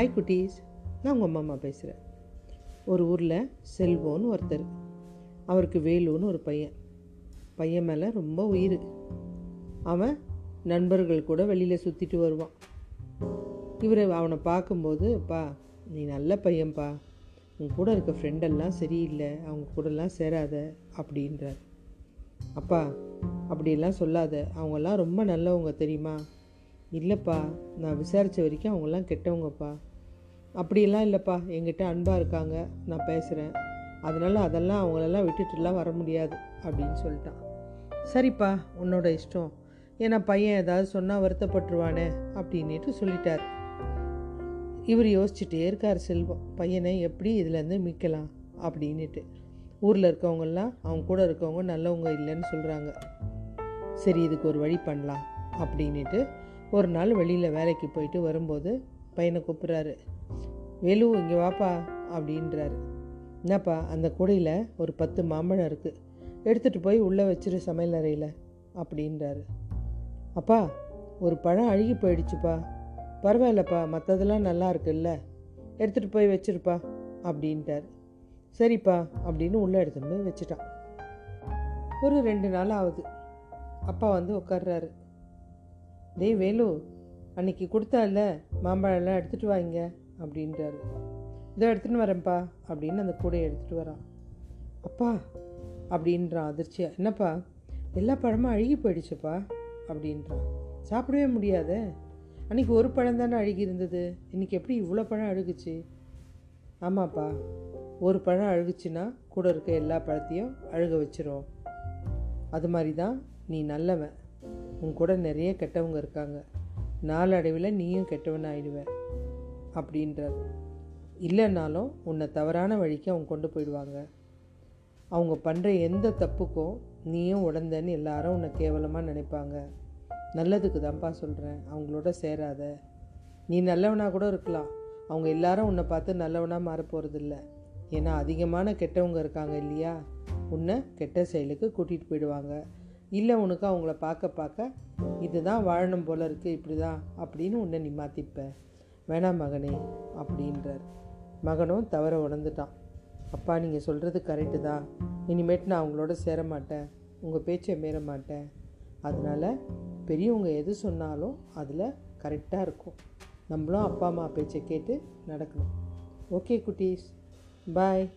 Hi குட்டீஸ். நான் உங்கள் அம்மா அம்மா பேசுகிறேன் ஒரு ஊரில் செல்வோன்னு ஒருத்தர். அவருக்கு வேலுன்னு ஒரு பையன். பையன் மேலே ரொம்ப உயிர். அவன் நண்பர்கள் கூட வெளியில் சுற்றிட்டு வருவான். இவர் அவனை பார்க்கும்போது பா நீ நல்ல பையன்பா. உன் கூட இருக்க ஃப்ரெண்டெல்லாம் சரியில்லை. அவங்க கூடலாம் சேராத அப்படின்றார். அப்பா அப்படியெல்லாம் சொல்லாத. அவங்கெல்லாம் ரொம்ப நல்லவங்க தெரியுமா? இல்லைப்பா நான் விசாரித்த வரைக்கும் அவங்கெல்லாம் கெட்டவங்கப்பா. அப்படியெல்லாம் இல்லைப்பா. என்கிட்ட அன்பாக இருக்காங்க. நான் பேசுகிறேன் அதனால் அதெல்லாம் அவங்களெல்லாம் விட்டுட்டுலாம் வர முடியாது அப்படின்னு சொல்லிட்டான். சரிப்பா உன்னோட இஷ்டம். ஏன்னா பையன் ஏதாவது சொன்னால் வருத்தப்பட்டுருவானே அப்படின்ட்டு சொல்லிட்டார். இவர் யோசிச்சுட்டே இருக்கார் செல்வம். பையனை எப்படி இதுலேருந்து மீட்கலாம் அப்படின்னுட்டு. ஊரில் இருக்கவங்கெல்லாம் அவங்க கூட இருக்கவங்க நல்லவங்க இல்லைன்னு சொல்கிறாங்க சரி இதுக்கு ஒரு வழி பண்ணலாம் அப்படின்ட்டு ஒரு நாள் வெளியில் வேலைக்கு போயிட்டு வரும்போது பையனை கூப்பிட்றாரு. வேலு இங்கே வாப்பா அப்படின்றாரு. என்னப்பா அந்த கூடையில் ஒரு பத்து மாம்பழம் இருக்குது எடுத்துகிட்டு போய் உள்ளே வச்சிரு சமையல் அறையில் அப்படின்றாரு. அப்பா ஒரு பழம் அழுகி போயிடுச்சுப்பா. பரவாயில்லப்பா மற்றதெல்லாம் நல்லா இருக்குல்ல. எடுத்துகிட்டு போய் வச்சிருப்பா அப்படின்ட்டார். சரிப்பா அப்படின்னு உள்ளே எடுத்துகிட்டு போய் வச்சுட்டான். ஒரு ரெண்டு நாள் ஆகுது. அப்பா வந்து உட்கார்றாரு டேய் வேலு அன்னைக்கு கொடுத்தால மாம்பழம்லாம் எடுத்துகிட்டு வாங்க அப்படின்றாரு. இதை எடுத்துகிட்டு வரேன்ப்பா அப்படின்னு அந்த கூடையை எடுத்துகிட்டு வரான். அப்பா அப்படின்றான் அதிர்ச்சியாக என்னப்பா எல்லா பழமும் அழுகி போயிடுச்சுப்பா அப்படின்றான். சாப்பிடவே முடியாத. அன்றைக்கி ஒரு பழம் தானே அழுகி இருந்தது. இன்றைக்கி எப்படி இவ்வளோ பழம் அழுகுச்சு? ஆமாப்பா ஒரு பழம் அழுகுச்சுன்னா கூட இருக்க எல்லா பழத்தையும் அழுக வச்சிரும். அது மாதிரி தான் நீ நல்லவன். உன் கூட நிறைய கெட்டவங்க இருக்காங்க. நாளடைவில் நீயும் கெட்டவன் ஆயிடுவேன் அப்படின்றார். இல்லைன்னாலும் உன்னை தவறான வழிக்கு அவங்க கொண்டு போயிடுவாங்க. அவங்க பண்ணுற எந்த தப்புக்கும் நீயும் உடந்தேன்னு எல்லாரும் உன்னை கேவலமாக நினைப்பாங்க. நல்லதுக்கு தான்ப்பா சொல்கிறேன் அவங்களோட சேராத. நீ நல்லவனாக கூட இருக்கலாம். அவங்க எல்லாரும் உன்னை பார்த்து நல்லவனாக மாற போகிறதில்ல ஏன்னா அதிகமான கெட்டவங்க இருக்காங்க இல்லையா? உன்னை கெட்ட செயலுக்கு கூட்டிகிட்டு போயிடுவாங்க. இல்லை உனக்கு அவங்கள பார்க்க பார்க்க இதுதான் வாழணும் போல இருக்குது இப்படி தான் அப்படின்னு உன்னை நீ மாற்றிப்ப வேணாம் மகனே அப்படின்றார். மகனும் தவற உணர்ந்துட்டான். அப்பா நீங்கள் சொல்கிறது கரெக்டு தான் இனிமேட்டு நான் அவங்களோட சேர மாட்டேன். உங்கள் பேச்சை மீற மாட்டேன். அதனால் பெரியவங்க எது சொன்னாலும் அதில் கரெக்டாக இருக்கும். நம்மளும் அப்பா அம்மா பேச்சை கேட்டு நடக்கணும். ஓகே குட்டீஸ். பாய்.